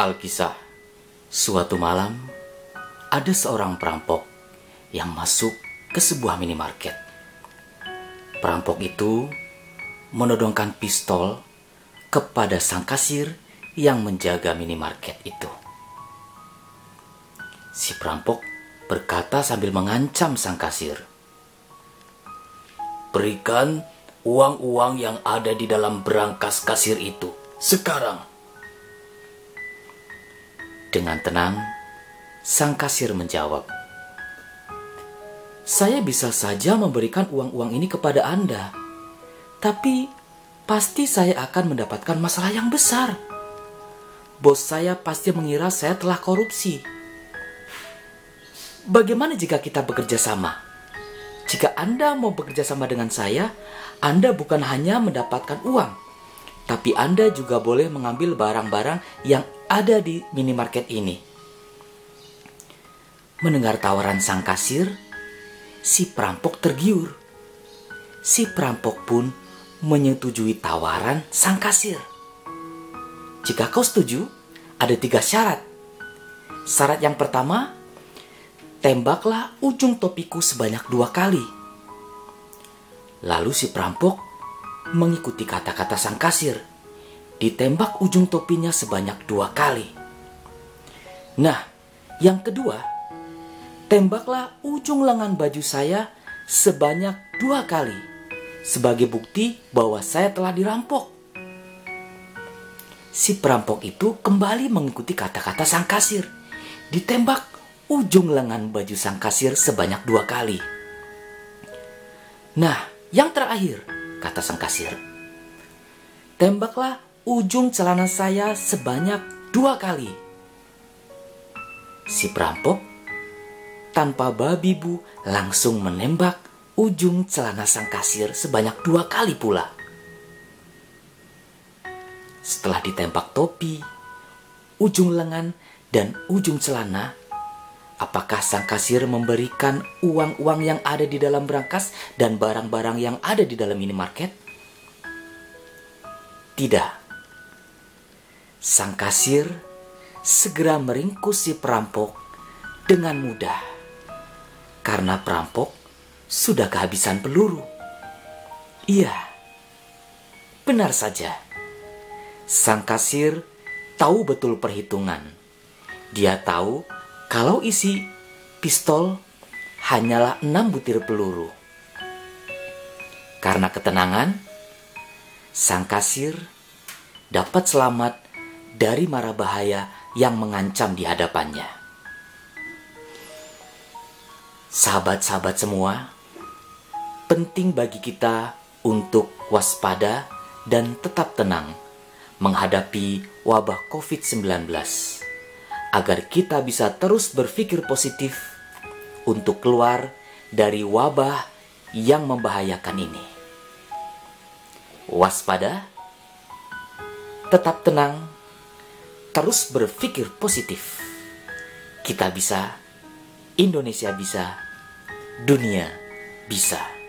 Alkisah Suatu malam, ada seorang perampok yang masuk ke sebuah minimarket. Perampok itu menodongkan pistol kepada sang kasir yang menjaga minimarket itu. Si perampok berkata sambil mengancam sang kasir. Berikan uang-uang yang ada di dalam berangkas kasir itu sekarang. Dengan tenang, sang kasir menjawab, "Saya bisa saja memberikan uang-uang ini kepada Anda, tapi pasti saya akan mendapatkan masalah yang besar. Bos saya pasti mengira saya telah korupsi. Bagaimana jika kita bekerja sama? Jika Anda mau bekerja sama dengan saya, Anda bukan hanya mendapatkan uang, tapi Anda juga boleh mengambil barang-barang yang ada di minimarket ini. Mendengar tawaran sang kasir, si perampok tergiur. Si perampok pun menyetujui tawaran sang kasir. Jika kau setuju, ada tiga syarat. Syarat yang pertama, tembaklah ujung topiku sebanyak dua kali. Lalu si perampok mengikuti kata-kata sang kasir ditembak ujung topinya sebanyak dua kali. Nah, yang kedua, tembaklah ujung lengan baju saya sebanyak dua kali sebagai bukti bahwa saya telah dirampok. Si perampok itu kembali mengikuti kata-kata sang kasir. Ditembak ujung lengan baju sang kasir sebanyak dua kali. Nah, yang terakhir, kata sang kasir. Tembaklah ujung celana saya sebanyak dua kali. Si perampok tanpa babi bu langsung menembak ujung celana sang kasir sebanyak dua kali pula. Setelah ditembak topi, ujung lengan, dan ujung celana, apakah sang kasir memberikan uang-uang yang ada di dalam berangkas dan barang-barang yang ada di dalam minimarket? Tidak. Sang kasir segera meringkus si perampok dengan mudah karena perampok sudah kehabisan peluru. Iya, benar saja. Sang kasir tahu betul perhitungan. Dia tahu kalau isi pistol hanyalah enam butir peluru. Karena ketenangan, sang kasir dapat selamat dari mara bahaya yang mengancam di hadapannya. Sahabat-sahabat semua, penting bagi kita untuk waspada dan tetap tenang menghadapi wabah COVID-19 agar kita bisa terus berpikir positif untuk keluar dari wabah yang membahayakan ini. Waspada, tetap tenang, terus berpikir positif. Kita bisa, Indonesia bisa, dunia bisa.